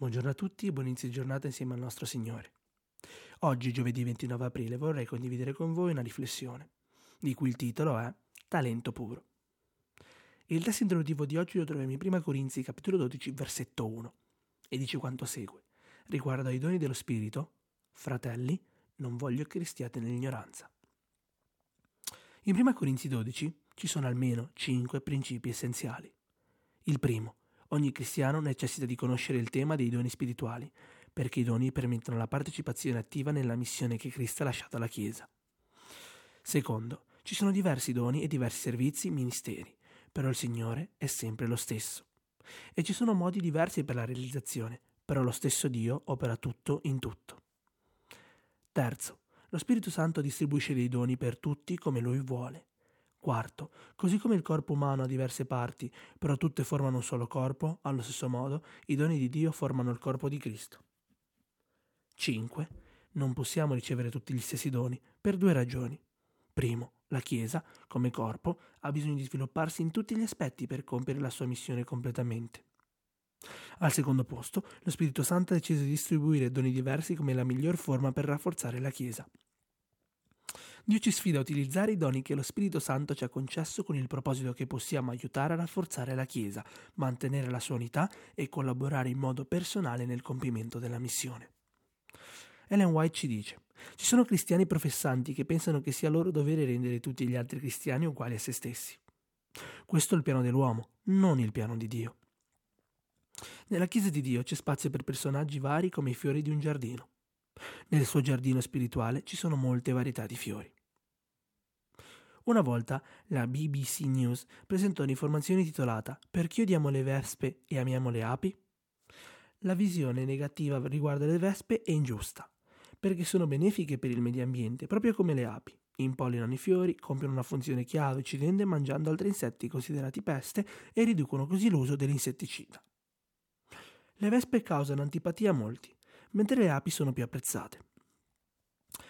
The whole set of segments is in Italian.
Buongiorno a tutti e buon inizio di giornata insieme al nostro Signore. Oggi, giovedì 29 aprile, vorrei condividere con voi una riflessione, di cui il titolo è Talento puro. Il testo introduttivo di oggi lo troviamo in 1 Corinzi capitolo 12 versetto 1 e dice quanto segue. Riguardo ai doni dello Spirito, fratelli, non voglio che restiate nell'ignoranza. In 1 Corinzi 12 ci sono almeno cinque principi essenziali. Il primo, ogni cristiano necessita di conoscere il tema dei doni spirituali, perché i doni permettono la partecipazione attiva nella missione che Cristo ha lasciato alla Chiesa. Secondo, ci sono diversi doni e diversi servizi, ministeri, però il Signore è sempre lo stesso. E ci sono modi diversi per la realizzazione, però lo stesso Dio opera tutto in tutto. Terzo, lo Spirito Santo distribuisce dei doni per tutti come Lui vuole. Quarto, così come il corpo umano ha diverse parti, però tutte formano un solo corpo, allo stesso modo i doni di Dio formano il corpo di Cristo. 5. Non possiamo ricevere tutti gli stessi doni, per due ragioni. Primo, la Chiesa, come corpo, ha bisogno di svilupparsi in tutti gli aspetti per compiere la sua missione completamente. Al secondo posto, lo Spirito Santo ha deciso di distribuire doni diversi come la miglior forma per rafforzare la Chiesa. Dio ci sfida a utilizzare i doni che lo Spirito Santo ci ha concesso con il proposito che possiamo aiutare a rafforzare la Chiesa, mantenere la sua unità e collaborare in modo personale nel compimento della missione. Ellen White ci dice, ci sono cristiani professanti che pensano che sia loro dovere rendere tutti gli altri cristiani uguali a se stessi. Questo è il piano dell'uomo, non il piano di Dio. Nella Chiesa di Dio c'è spazio per personaggi vari come i fiori di un giardino. Nel suo giardino spirituale ci sono molte varietà di fiori. Una volta la BBC News presentò un'informazione titolata Perché odiamo le vespe e amiamo le api? La visione negativa riguardo alle vespe è ingiusta, perché sono benefiche per il medio ambiente, proprio come le api. Impollinano i fiori, compiono una funzione chiave uccidendo e mangiando altri insetti considerati peste e riducono così l'uso dell'insetticida. Le vespe causano antipatia a molti, mentre le api sono più apprezzate.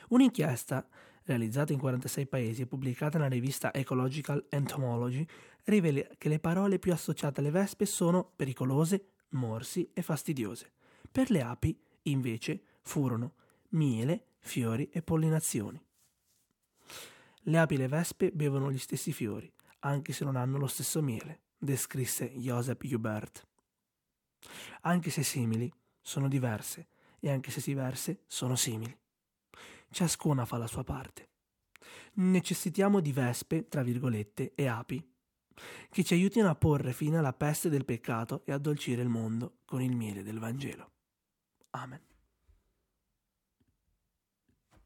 Un'inchiesta realizzata in 46 paesi e pubblicata nella rivista Ecological Entomology rivela che le parole più associate alle vespe sono pericolose, morsi e fastidiose. Per le api, invece, furono miele, fiori e pollinazioni. Le api e le vespe bevono gli stessi fiori, anche se non hanno lo stesso miele, descrisse Joseph Hubert. Anche se simili, sono diverse, e anche se diverse, sono simili. Ciascuna fa la sua parte. Necessitiamo di vespe, tra virgolette, e api, che ci aiutino a porre fine alla peste del peccato e addolcire il mondo con il miele del Vangelo. Amen.